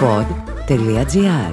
pod.gr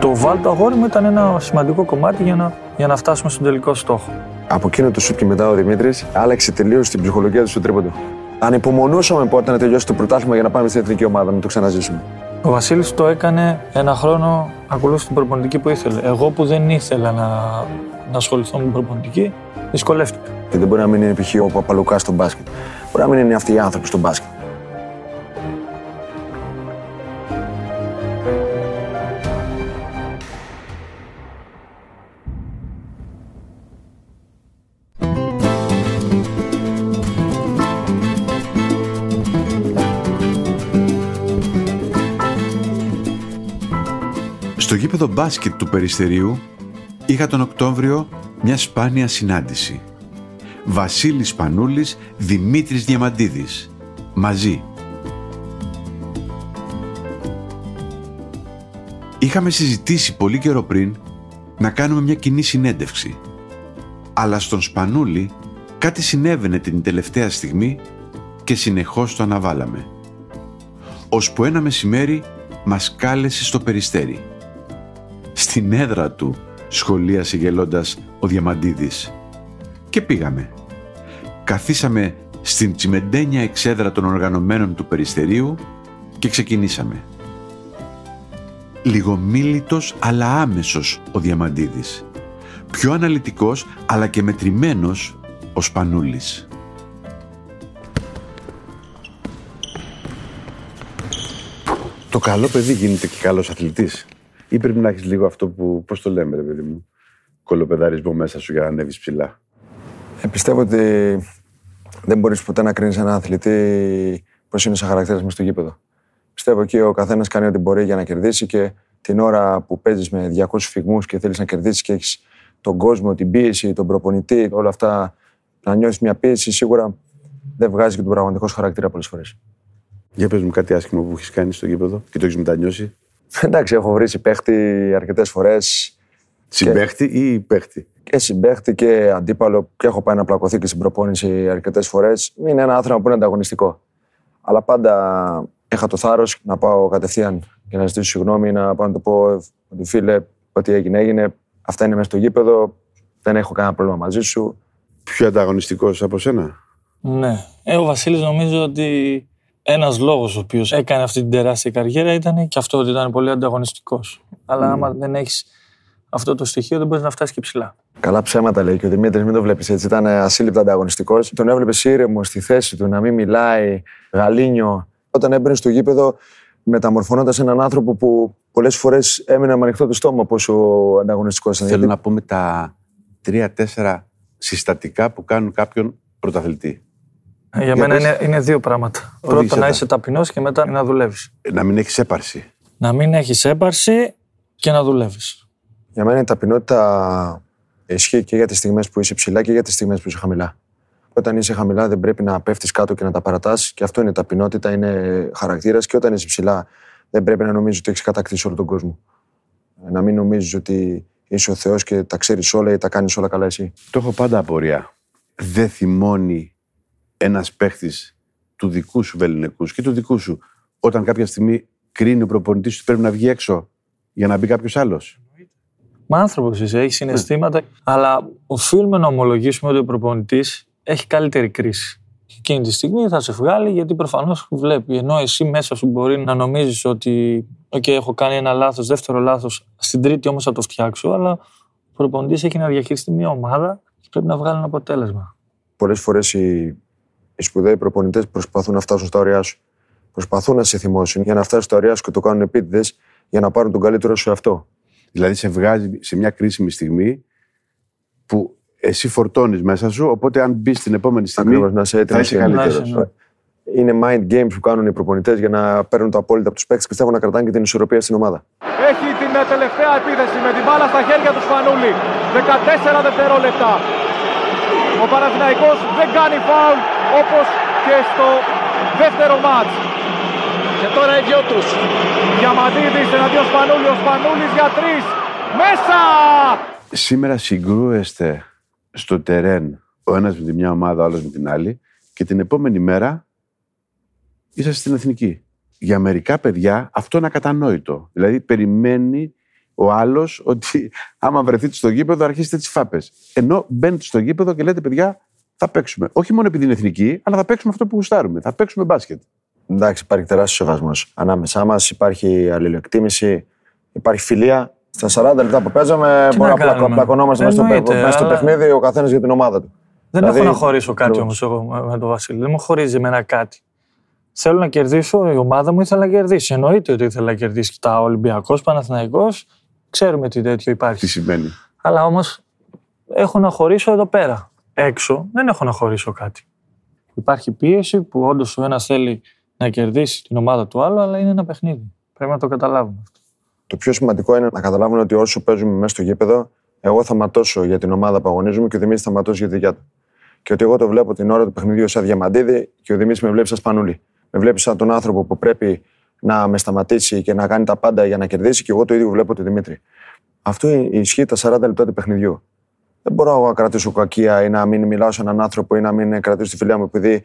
Το βάλ το αγόρι μου ήταν ένα σημαντικό κομμάτι για να, για να φτάσουμε στον τελικό στόχο. Από εκείνο το σουτ και μετά ο Δημήτρης άλλαξε τελείως την ψυχολογία του στο τρίποντο. Ανυπομονούσαμε πότε να τελειώσει το πρωτάθλημα για να πάμε στην εθνική ομάδα να το ξαναζήσουμε. Ο Βασίλης το έκανε ένα χρόνο ακολούθησε την προπονητική που ήθελε. Εγώ που δεν ήθελα να, να ασχοληθώ με την προπονητική, δυσκολεύτηκα. Και δεν μπορεί να μην είναι π.χ. ο Παπαλουκάς στο μπάσκετ. Μπορεί να μην είναι αυτοί οι άνθρωποι στο μπάσκετ. Στο γήπεδο μπάσκετ του Περιστερίου είχα τον Οκτώβριο μια σπάνια συνάντηση. Βασίλης Πανούλης, Δημήτρης Διαμαντίδης. Μαζί. Είχαμε συζητήσει πολύ καιρό πριν να κάνουμε μια κοινή συνέντευξη. Αλλά στον Σπανούλη κάτι συνέβαινε την τελευταία στιγμή και συνεχώς το αναβάλαμε. Ώσπου ένα μεσημέρι μας κάλεσε στο Περιστέρι. Στην έδρα του σχολίασε γελώντας ο Διαμαντίδης. Και πήγαμε. Καθίσαμε στην τσιμεντένια εξέδρα των οργανωμένων του Περιστερίου και ξεκινήσαμε. Λιγομίλητος αλλά άμεσος ο Διαμαντίδης. Πιο αναλυτικός αλλά και μετρημένος ο Σπανούλης. Το καλό παιδί γίνεται και καλός αθλητής. Ή πρέπει να έχεις λίγο αυτό που. Πώς το λέμε, ρε παιδί μου. Κολοπεδαρισμό μέσα σου για να ανέβεις ψηλά; Ε, πιστεύω ότι δεν μπορείς ποτέ να κρίνεις έναν αθλητή πώς είναι σαν χαρακτήρας μες στο γήπεδο. Πιστεύω ότι ο καθένας κάνει ό,τι μπορεί για να κερδίσει και την ώρα που παίζεις με 200 φυγμούς και θέλεις να κερδίσεις και έχεις τον κόσμο, την πίεση, τον προπονητή, όλα αυτά να νιώθει μια πίεση, σίγουρα δεν βγάζει και τον πραγματικός σου χαρακτήρα πολλές φορές. Για πες μου κάτι άσχημο που έχεις κάνει στο γήπεδο και το έχεις μετανιώσει. Εντάξει, έχω βρει παίχτη αρκετές φορές. Συμπέχτη ή παίχτη; Και συμπέχτη και αντίπαλο και έχω πάει να πλακωθεί και στην προπόνηση αρκετές φορές. Είναι ένα άθρομα που είναι ανταγωνιστικό. Αλλά πάντα είχα το θάρρος να πάω κατευθείαν και να ζητήσω συγγνώμη, να πάω να το πω ότι φίλε, ό,τι έγινε, έγινε. Αυτά είναι μέσα στο γήπεδο. Δεν έχω κανένα πρόβλημα μαζί σου. Πιο ανταγωνιστικός από σένα; Ναι. Ε, ο Βασίλης νομίζω ότι ένας λόγος ο οποίος έκανε αυτή την τεράστια καριέρα ήταν και αυτό ότι ήταν πολύ ανταγωνιστικός. Αλλά άμα δεν έχεις αυτό το στοιχείο δεν μπορείς να φτάσεις και ψηλά. Καλά ψέματα λέει και ο Δημήτρης, μην το βλέπεις έτσι. Ήταν ασύλληπτα ανταγωνιστικός. Τον έβλεπε ήρεμο στη θέση του, να μην μιλάει, γαλήνιο. Όταν έμπαινε στο γήπεδο, μεταμορφώνοντα έναν άνθρωπο που πολλές φορές έμενε με ανοιχτό το στόμα πόσο ανταγωνιστικός ήταν. Θέλω να πούμε τα τρία-τέσσερα συστατικά που κάνουν κάποιον πρωταθλητή. Ε, Για, μένα είναι, είναι δύο πράγματα. Οδήγησε Πρώτον, να τα. είσαι ταπεινός και μετά να δουλεύεις. Να μην έχεις έπαρση. Να μην έχεις έπαρση και να δουλεύεις. Για μένα η ταπεινότητα ισχύει και για τις στιγμές που είσαι ψηλά και για τις στιγμές που είσαι χαμηλά. Όταν είσαι χαμηλά, δεν πρέπει να πέφτεις κάτω και να τα παρατάς. Και αυτό είναι ταπεινότητα, είναι χαρακτήρας. Και όταν είσαι ψηλά, δεν πρέπει να νομίζεις ότι έχεις κατακτήσει όλο τον κόσμο. Ε, Να μην νομίζεις ότι είσαι ο Θεός και τα ξέρεις όλα ή τα κάνεις όλα καλά εσύ. Το έχω πάντα απορία. Δεν θυμώνει ένας παίχτης του δικού σου βεληνικούς και του δικού σου όταν κάποια στιγμή κρίνει ο προπονητής ότι πρέπει να βγει έξω για να μπει κάποιος άλλος; Μα άνθρωπος είσαι, έχεις συναισθήματα, αλλά οφείλουμε να ομολογήσουμε ότι ο προπονητής έχει καλύτερη κρίση. Εκείνη τη στιγμή θα σε βγάλει γιατί προφανώς βλέπει. Ενώ εσύ μέσα σου μπορεί να νομίζεις ότι, OK, έχω κάνει ένα λάθος, δεύτερο λάθος, στην τρίτη όμως θα το φτιάξω, αλλά ο προπονητής έχει να διαχειριστεί μια ομάδα και πρέπει να βγάλει ένα αποτέλεσμα. Πολλές φορές οι, οι σπουδαίοι προπονητές προσπαθούν να φτάσουν στα ωριά σου. Προσπαθούν να σε θυμώσουν για να φτάσεις στα ωριά σου και το κάνουν επίτηδες για να πάρουν τον καλύτερο σου αυτό. Δηλαδή σε βγάζει σε μια κρίσιμη στιγμή που εσύ φορτώνεις μέσα σου, οπότε αν μπεις στην επόμενη στιγμή. Ακριβώς να είσαι έτοιμος. θα είσαι καλύτερος. Να είσαι, ναι. Είναι mind games που κάνουν οι προπονητές για να παίρνουν το απόλυτο από τους παίκτες και πιστεύω να κρατάνε και την ισορροπία στην ομάδα. Έχει την ε, τελευταία επίθεση με την μπάλα στα χέρια του Σπανούλη. 14 δευτερόλεπτα. Ο Παναθηναϊκός δεν κάνει φάουλ όπως και στο δεύτερο μάτς. Και τώρα οι δυο τους. Διαμαντίδης εναντίον Σπανούλη. Ο Σπανούλης για τρεις. Μέσα! Σήμερα συγκρούεστε στο τερέν ο ένας με τη μια ομάδα, ο άλλος με την άλλη και την επόμενη μέρα είσαστε στην εθνική. Για μερικά παιδιά αυτό είναι ακατανόητο. Δηλαδή περιμένει ο άλλος ότι άμα βρεθείτε στο γήπεδο αρχίσετε τις φάπες. Ενώ μπαίνετε στο γήπεδο και λέτε παιδιά θα παίξουμε. Όχι μόνο επειδή είναι εθνική, αλλά θα παίξουμε αυτό που γουστάρουμε. Θα παίξουμε μπάσκετ. Εντάξει, υπάρχει τεράστιος σεβασμός ανάμεσά μας. Υπάρχει αλληλοεκτίμηση, υπάρχει φιλία. Στα 40 λεπτά που παίζαμε, μπορεί να πλακωνόμαστε μέσα στο, μέσα στο παιχνίδι ο καθένας για την ομάδα του. Δεν δηλαδή, έχω να χωρίσω κάτι όμως εγώ με τον Βασίλη. Δεν μου χωρίζει εμένα κάτι. Θέλω να κερδίσω, η ομάδα μου ήθελα να κερδίσει. Εννοείται ότι ήθελα να κερδίσει τα Ολυμπιακός, Παναθηναϊκός. Ξέρουμε τι τέτοιο υπάρχει. Τι σημαίνει. Αλλά όμως έχω να χωρίσω εδώ πέρα. Έξω δεν έχω να χωρίσω κάτι. Υπάρχει πίεση που όντως ο ένας θέλει να κερδίσει την ομάδα του άλλου, αλλά είναι ένα παιχνίδι. Πρέπει να το καταλάβουμε αυτό. Το πιο σημαντικό είναι να καταλάβουμε ότι όσο παίζουμε μέσα στο γήπεδο, εγώ θα ματώσω για την ομάδα που αγωνίζουμε και ο Δημήτρης θα ματώσει για τη δικιά του. Και ότι εγώ το βλέπω την ώρα του παιχνιδιού σαν διαμαντίδη και ο Δημήτρης με βλέπει σαν σπανούλη. Με βλέπει σαν τον άνθρωπο που πρέπει να με σταματήσει και να κάνει τα πάντα για να κερδίσει και εγώ το ίδιο βλέπω τον Δημήτρη. Αυτό ισχύει τα 40 λεπτά του παιχνιδιού. Δεν μπορώ να κρατήσω κακία ή να μην μιλάω σε έναν άνθρωπο ή να μην κρατήσω τη φιλιά μου επειδή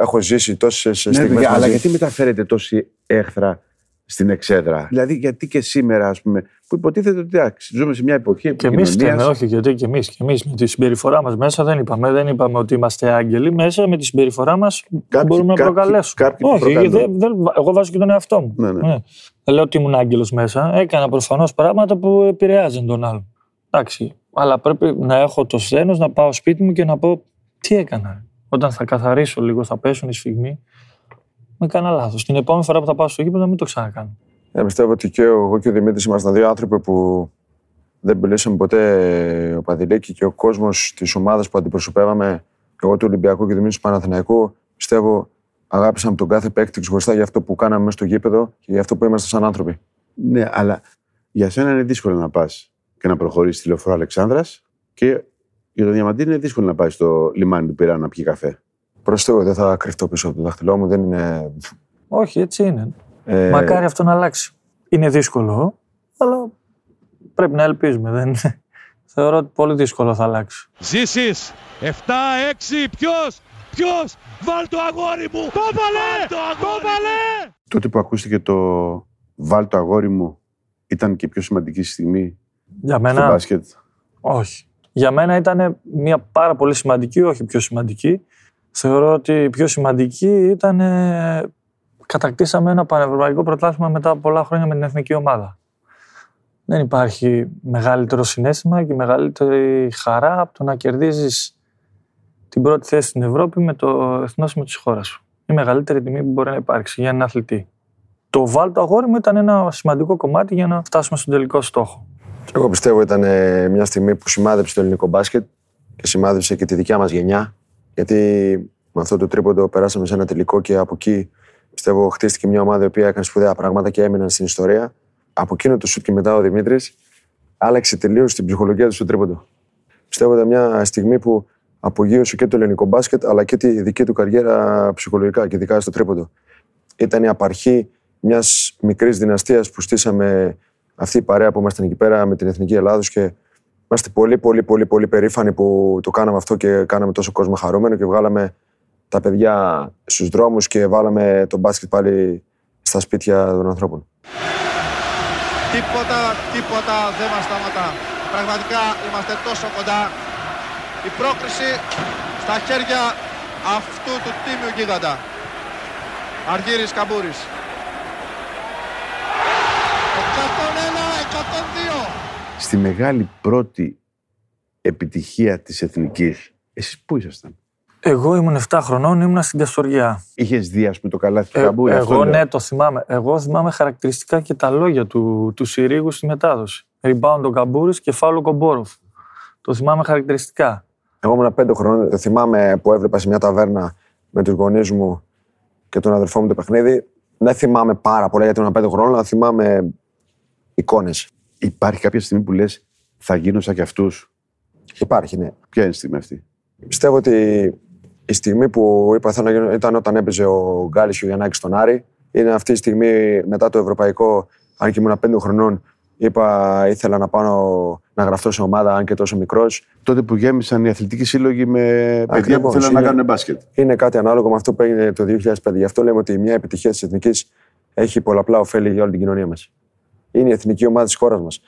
έχω ζήσει τόσες ναι, στιγμές. αλλά γιατί μεταφέρετε τόση έχθρα στην εξέδρα; Δηλαδή, γιατί και σήμερα, ας πούμε, που υποτίθεται ότι εντάξει, ζούμε σε μια εποχή. Και εμείς φταίμε, όχι, γιατί και εμείς. Και εμείς με τη συμπεριφορά μας μέσα δεν είπαμε, δεν είπαμε ότι είμαστε άγγελοι. Μέσα με τη συμπεριφορά μας μπορούμε να προκαλέσουμε. Κάποιοι όχι, δεν, δεν, εγώ βάζω και τον εαυτό μου. Ναι, ναι. ναι. Δεν λέω ότι ήμουν άγγελος μέσα. Έκανα προφανώς πράγματα που επηρεάζουν τον άλλον. Εντάξει. Αλλά πρέπει να έχω το σθένος να πάω σπίτι μου και να πω τι έκανα. Όταν θα καθαρίσω λίγο, θα πέσουν οι σφιγμοί με κανένα λάθος. Την επόμενη φορά που θα πάω στο γήπεδο να μην το ξανακάνω. Ε, πιστεύω ότι και εγώ και ο Δημήτρης ήμασταν δύο άνθρωποι που δεν πουλήσαμε ποτέ ο Παδηλίκη και ο κόσμος της ομάδας που αντιπροσωπεύαμε, εγώ του Ολυμπιακού και ο Δημήτρης του Παναθηναϊκού. Πιστεύω αγάπησαμε τον κάθε παίκτη ξεχωριστά για αυτό που κάναμε μέσα στο γήπεδο και για αυτό που είμαστε σαν άνθρωποι. Ναι, αλλά για σένα είναι δύσκολο να πας και να προχωρήσει στη λεωφορά Αλεξάνδρας και για τον Διαμαντή είναι δύσκολο να πάει στο λιμάνι του Πειρά να πιει καφέ. Προς Θεού, δεν θα κρυφτώ πίσω από το δάχτυλό μου. Δεν είναι. Όχι, έτσι είναι. Ε... Μακάρι αυτό να αλλάξει. Είναι δύσκολο, αλλά πρέπει να ελπίζουμε. Δεν Θεωρώ ότι πολύ δύσκολο θα αλλάξει. Ζήσει. 7-6. Ποιος, ποιος, βάλ το αγόρι μου. Το βάλε, το βάλε. Τότε που ακούστηκε το βάλ το αγόρι μου, ήταν και πιο σημαντική στιγμή Για μένα, στο μπάσκετ. Όχι. Για μένα ήταν μια πάρα πολύ σημαντική, όχι πιο σημαντική, Θεωρώ ότι η πιο σημαντική ήταν ε, κατακτήσαμε ένα πανευρωπαϊκό πρωτάθλημα μετά από πολλά χρόνια με την εθνική ομάδα. Δεν υπάρχει μεγαλύτερο συνέστημα και μεγαλύτερη χαρά από το να κερδίζεις την πρώτη θέση στην Ευρώπη με το εθνόσημο της χώρας σου. Η μεγαλύτερη τιμή που μπορεί να υπάρξει για έναν αθλητή. Το βάλτο αγόρι μου ήταν ένα σημαντικό κομμάτι για να φτάσουμε στον τελικό στόχο. Εγώ πιστεύω ήταν μια στιγμή που σημάδεψε το ελληνικό μπάσκετ και σημάδεψε και τη δικιά μας γενιά γιατί με αυτό το τρίποντο περάσαμε σε ένα τελικό και από εκεί πιστεύω χτίστηκε μια ομάδα η οποία έκανε σπουδαία πράγματα και έμειναν στην ιστορία. Από εκείνο το σουτ και μετά ο Δημήτρης άλλαξε τελείως την ψυχολογία του στο τρίποντο. Πιστεύω ήταν μια στιγμή που απογείωσε και το ελληνικό μπάσκετ αλλά και τη δική του καριέρα ψυχολογικά και ειδικά στο τρίποντο. Ήταν η απαρχή μιας μικρής δυναστείας που στήσαμε αυτή η παρέα που ήμασταν εκεί πέρα με την Εθνική Ελλάδος και Είμαστε πολύ, πολύ, πολύ, πολύ περήφανοι που το κάναμε αυτό και κάναμε τόσο κόσμο χαρούμενο και βγάλαμε τα παιδιά στους δρόμους και βάλαμε τον μπάσκετ πάλι στα σπίτια των ανθρώπων. Τίποτα, τίποτα δεν μας σταματά. Πραγματικά είμαστε τόσο κοντά. Η πρόκριση στα χέρια αυτού του τίμιου γίγαντα. Αργύρης Καμπούρης. Στη μεγάλη πρώτη επιτυχία της Εθνικής, εσείς πού ήσασταν; Εγώ ήμουν 7 χρονών, ήμουν στην Καστοριά. Είχες δει, ας πούμε, το καλάθι του ε, Καμπούρη. Εγώ, ναι, το θυμάμαι. Εγώ θυμάμαι χαρακτηριστικά και τα λόγια του, του Συρίγου στη μετάδοση. Rebound ο Καμπούρης και φάουλο Κομπόροφ. Το θυμάμαι χαρακτηριστικά. Εγώ ήμουν 5 χρονών. Το θυμάμαι που έβλεπα σε μια ταβέρνα με τους γονείς μου και τον αδερφό μου το παιχνίδι. Δεν θυμάμαι πάρα πολλά γιατί ήμουν 5 χρονών, αλλά θυμάμαι εικόνες. Υπάρχει κάποια στιγμή που λες, θα γίνω σαν κι αυτούς. Υπάρχει, ναι. Ποια είναι η στιγμή αυτή; Πιστεύω ότι η στιγμή που είπα θα γίνω ήταν όταν έπαιζε ο Γκάλης και ο Γιαννάκης στον Άρη. Είναι αυτή τη στιγμή μετά το ευρωπαϊκό, αν και ήμουν πέντε χρονών, είπα ήθελα να πάω να γραφτώ σε ομάδα, αν και τόσο μικρός. Τότε που γέμισαν οι αθλητικοί σύλλογοι με παιδιά Ακριβώς, που θέλουν να είναι- κάνουν μπάσκετ. Είναι κάτι ανάλογο με αυτό που έγινε το 2005. Γι' αυτό λέμε ότι μια επιτυχία της εθνικής έχει πολλαπλά ωφέλη για όλη την κοινωνία μας. Είναι η εθνική ομάδα της χώρας μας.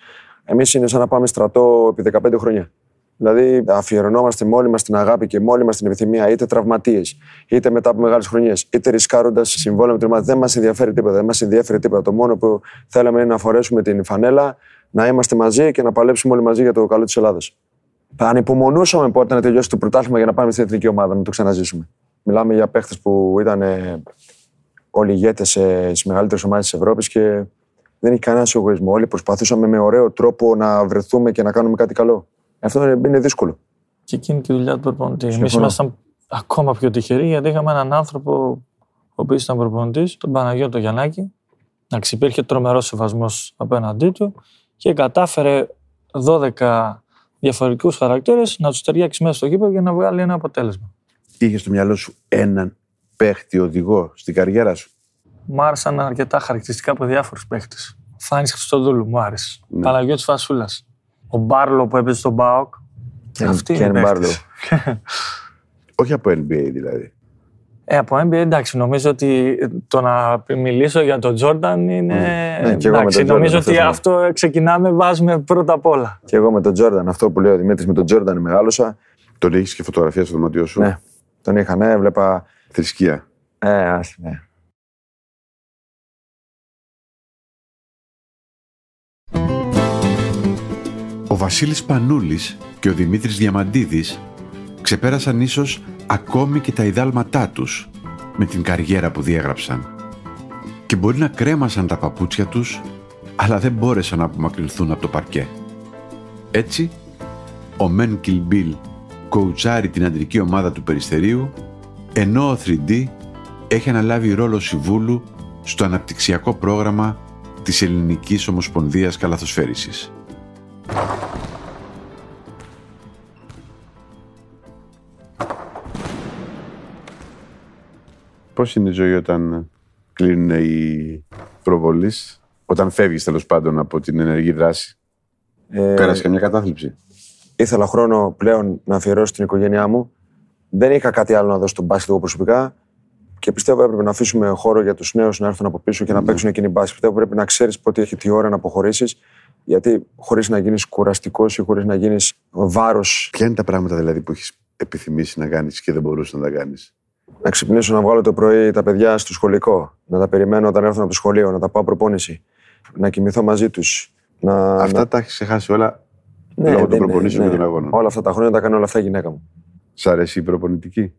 Εμείς είναι σαν να πάμε στρατό επί 15 χρόνια. Δηλαδή, αφιερωνόμαστε με όλη μας την αγάπη και με όλη μας την επιθυμία, είτε τραυματίες, είτε μετά από μεγάλες χρονιές, είτε ρισκάροντας συμβόλαια με την ομάδα. Δεν μας ενδιαφέρει τίποτα. Δεν μας ενδιαφέρει τίποτα. Το μόνο που θέλαμε είναι να φορέσουμε την φανέλα, να είμαστε μαζί και να παλέψουμε όλοι μαζί για το καλό της Ελλάδας. Ανυπομονούσαμε πότε να τελειώσει το πρωτάθλημα για να πάμε στην εθνική ομάδα, να το ξαναζήσουμε. Μιλάμε για παίχτες που ήταν ε, όλοι ηγέτε στις μεγαλύτερες ομάδες της Ευρώπης και δεν έχει κανένα εγωισμό. Όλοι προσπαθούσαμε με ωραίο τρόπο να βρεθούμε και να κάνουμε κάτι καλό. Αυτό είναι, είναι δύσκολο. Και εκείνη και η δουλειά του προπονητής. Εμείς Συμφωνώ. ήμασταν ακόμα πιο τυχεροί γιατί είχαμε έναν άνθρωπο ο οποίος ήταν προπονητής, τον Παναγιώτο Γιαννάκη. Εντάξει, υπήρχε τρομερός σεβασμός απέναντί του και κατάφερε 12 διαφορετικούς χαρακτήρες να τους ταιριάξει μέσα στο γήπεδο για να βγάλει ένα αποτέλεσμα. Είχε στο μυαλό σου έναν παίχτη οδηγό στην καριέρα σου; Μου άρεσαν αρκετά χαρακτηριστικά από διάφορους παίχτες. Φάνη Χριστοδούλου μου άρεσε. Ναι. Παναγιώτη Φασούλας. Ο Μπάρλο που έπαιζε στον Μπάοκ. Και- Αυτή και είναι είναι παίχτης. Όχι από NBA δηλαδή. Ε, από NBA εντάξει, νομίζω ότι το να μιλήσω για τον Τζόρνταν είναι. Ναι, και εγώ με εντάξει, τον Jordan νομίζω αυτό ότι θέλω. αυτό ξεκινάμε, βάζουμε πρώτα απ' όλα. Και εγώ με τον Τζόρνταν, αυτό που λέει ο Δημήτρης, με τον Τζόρνταν μεγάλωσα. Τον έχει και φωτογραφία στο δωμάτιό σου. Ναι, τον είχα, ναι, έβλεπα. Θρησκεία. Ε, άσε, ναι. Βασίλης Πανούλης και ο Δημήτρης Διαμαντίδης ξεπέρασαν ίσως ακόμη και τα ιδάλματά τους με την καριέρα που διέγραψαν. Και μπορεί να κρέμασαν τα παπούτσια τους, αλλά δεν μπόρεσαν να απομακρυνθούν από το παρκέ. Έτσι, ο Μεν Κιλμπίλ κοουτσάρει την αντρική ομάδα του Περιστερίου, ενώ ο 3D έχει αναλάβει ρόλο συμβούλου στο αναπτυξιακό πρόγραμμα της Ελληνικής Ομοσπονδίας Καλαθοσφαίρισης. Πώς είναι η ζωή όταν κλείνουν οι προβολείς, όταν φεύγεις τέλος πάντων από την ενεργή δράση; Ε, Πέρασε καμιά κατάθλιψη; ήθελα χρόνο πλέον να αφιερώσω στην οικογένειά μου. Δεν είχα κάτι άλλο να δώσω στον μπάσκετ εγώ προσωπικά. Και πιστεύω έπρεπε να αφήσουμε χώρο για τους νέους να έρθουν από πίσω και να παίξουν εκείνη μπάσκετ. Πιστεύω πρέπει να ξέρεις πότε έχει τη ώρα να αποχωρήσεις. Γιατί χωρίς να γίνεις κουραστικός ή χωρίς να γίνεις βάρο, Ποια είναι τα πράγματα δηλαδή που έχεις επιθυμήσει να κάνεις και δεν μπορούσες να τα κάνεις; Να ξυπνήσω να βγάλω το πρωί τα παιδιά στο σχολικό, να τα περιμένω όταν έρθουν από το σχολείο, να τα πάω προπόνηση, να κοιμηθώ μαζί τους. Να, Αυτά να... τα έχεις ξεχάσει όλα Ναι, λόγω των δεν είναι, προπονήσεων ναι. και των αγώνων. Όλα αυτά τα χρόνια τα κάνω όλα αυτά η γυναίκα μου. Σ' αρέσει η προπονητική;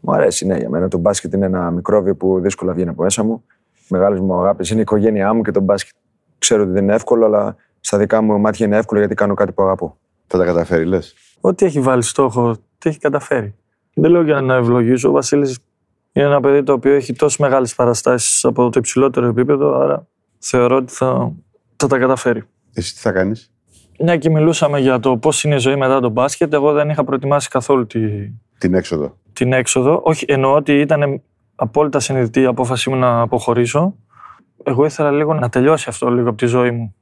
Μου αρέσει, ναι, για μένα το μπάσκετ είναι ένα μικρόβιο που δύσκολα βγαίνει από μέσα μου. Μεγάλε μου αγάπης είναι η οικογένειά μου και το μπάσκετ. Ξέρω ότι δεν είναι εύκολο, αλλά στα δικά μου μάτια είναι εύκολο γιατί κάνω κάτι που αγαπώ. Θα τα καταφέρει, λες; Ό,τι έχει βάλει στόχο, τι έχει καταφέρει. Δεν λέω για να ευλογήσω. Ο Βασίλης είναι ένα παιδί το οποίο έχει τόσο μεγάλες παραστάσεις από το υψηλότερο επίπεδο, άρα θεωρώ ότι θα, θα τα καταφέρει. Εσύ τι θα κάνεις; Μια και μιλούσαμε για το πώς είναι η ζωή μετά τον μπάσκετ, εγώ δεν είχα προετοιμάσει καθόλου τη, Την έξοδο. την έξοδο. Όχι, εννοώ ότι ήταν απόλυτα συνειδητή η απόφασή μου να αποχωρήσω. Εγώ ήθελα λίγο να τελειώσει αυτό λίγο από τη ζωή μου.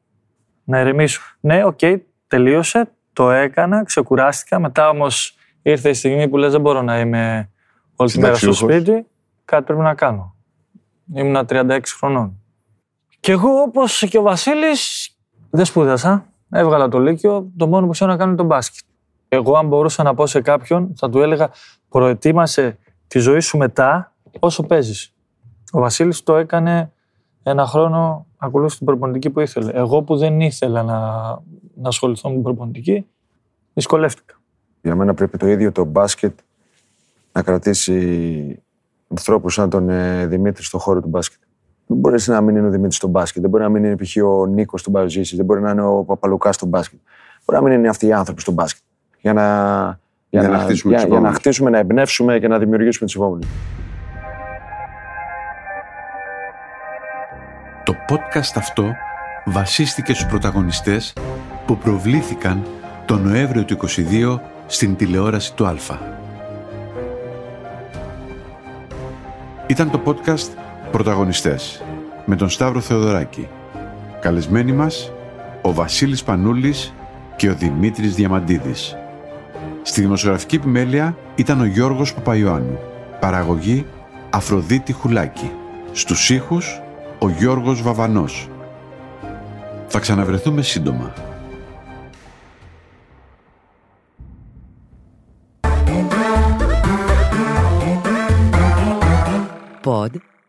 Να ηρεμήσω. Ναι, οκ, τελείωσε, το έκανα, ξεκουράστηκα. Μετά όμως ήρθε η στιγμή που λες δεν μπορώ να είμαι όλη τη μέρα στο Συνταξιούχος. σπίτι. Κάτι πρέπει να κάνω. Ήμουνα 36 χρονών. Και εγώ, όπως και ο Βασίλης, δεν σπούδασα. Έβγαλα το Λύκειο. Το μόνο που ξέρω να κάνω είναι το μπάσκετ. Εγώ, αν μπορούσα να πω σε κάποιον, θα του έλεγα προετοίμασε τη ζωή σου μετά όσο παίζεις. Ο Βασίλης το έκανε ένα χρόνο, ακολούθησε την προπονητική που ήθελε. Εγώ που δεν ήθελα να, να ασχοληθώ με την προπονητική, δυσκολεύτηκα. Για μένα πρέπει το ίδιο το μπάσκετ να κρατήσει ανθρώπους σαν τον ε, Δημήτρη στον χώρο του μπάσκετ. Δεν μπορείς να μην είναι ο Δημήτρης στο μπάσκετ, δεν μπορεί να μην είναι π.χ. ο Νίκος στον Παοζήση, δεν μπορεί να είναι ο Παπαλουκάς στο μπάσκετ. Μπορεί να μην είναι αυτοί οι άνθρωποι στο μπάσκετ. Για να, Για να χτίσουμε για, τους για να επόμενους. χτίσουμε, να εμπνεύσουμε και να δημιουργήσουμε τους επόμενους. Το podcast αυτό βασίστηκε στους πρωταγωνιστές που προβλήθηκαν τον Νοέμβριο του 22 στην τηλεόραση του Αλφα. Ήταν το podcast Πρωταγωνιστές με τον Σταύρο Θεοδωράκη. Καλεσμένοι μας ο Βασίλης Πανούλης και ο Δημήτρης Διαμαντίδης. Στη δημοσιογραφική επιμέλεια ήταν ο Γιώργος Παπαϊωάννου. Παραγωγή Αφροδίτη Χουλάκη. Στους ήχους ο Γιώργος Βαβανός. Θα ξαναβρεθούμε σύντομα.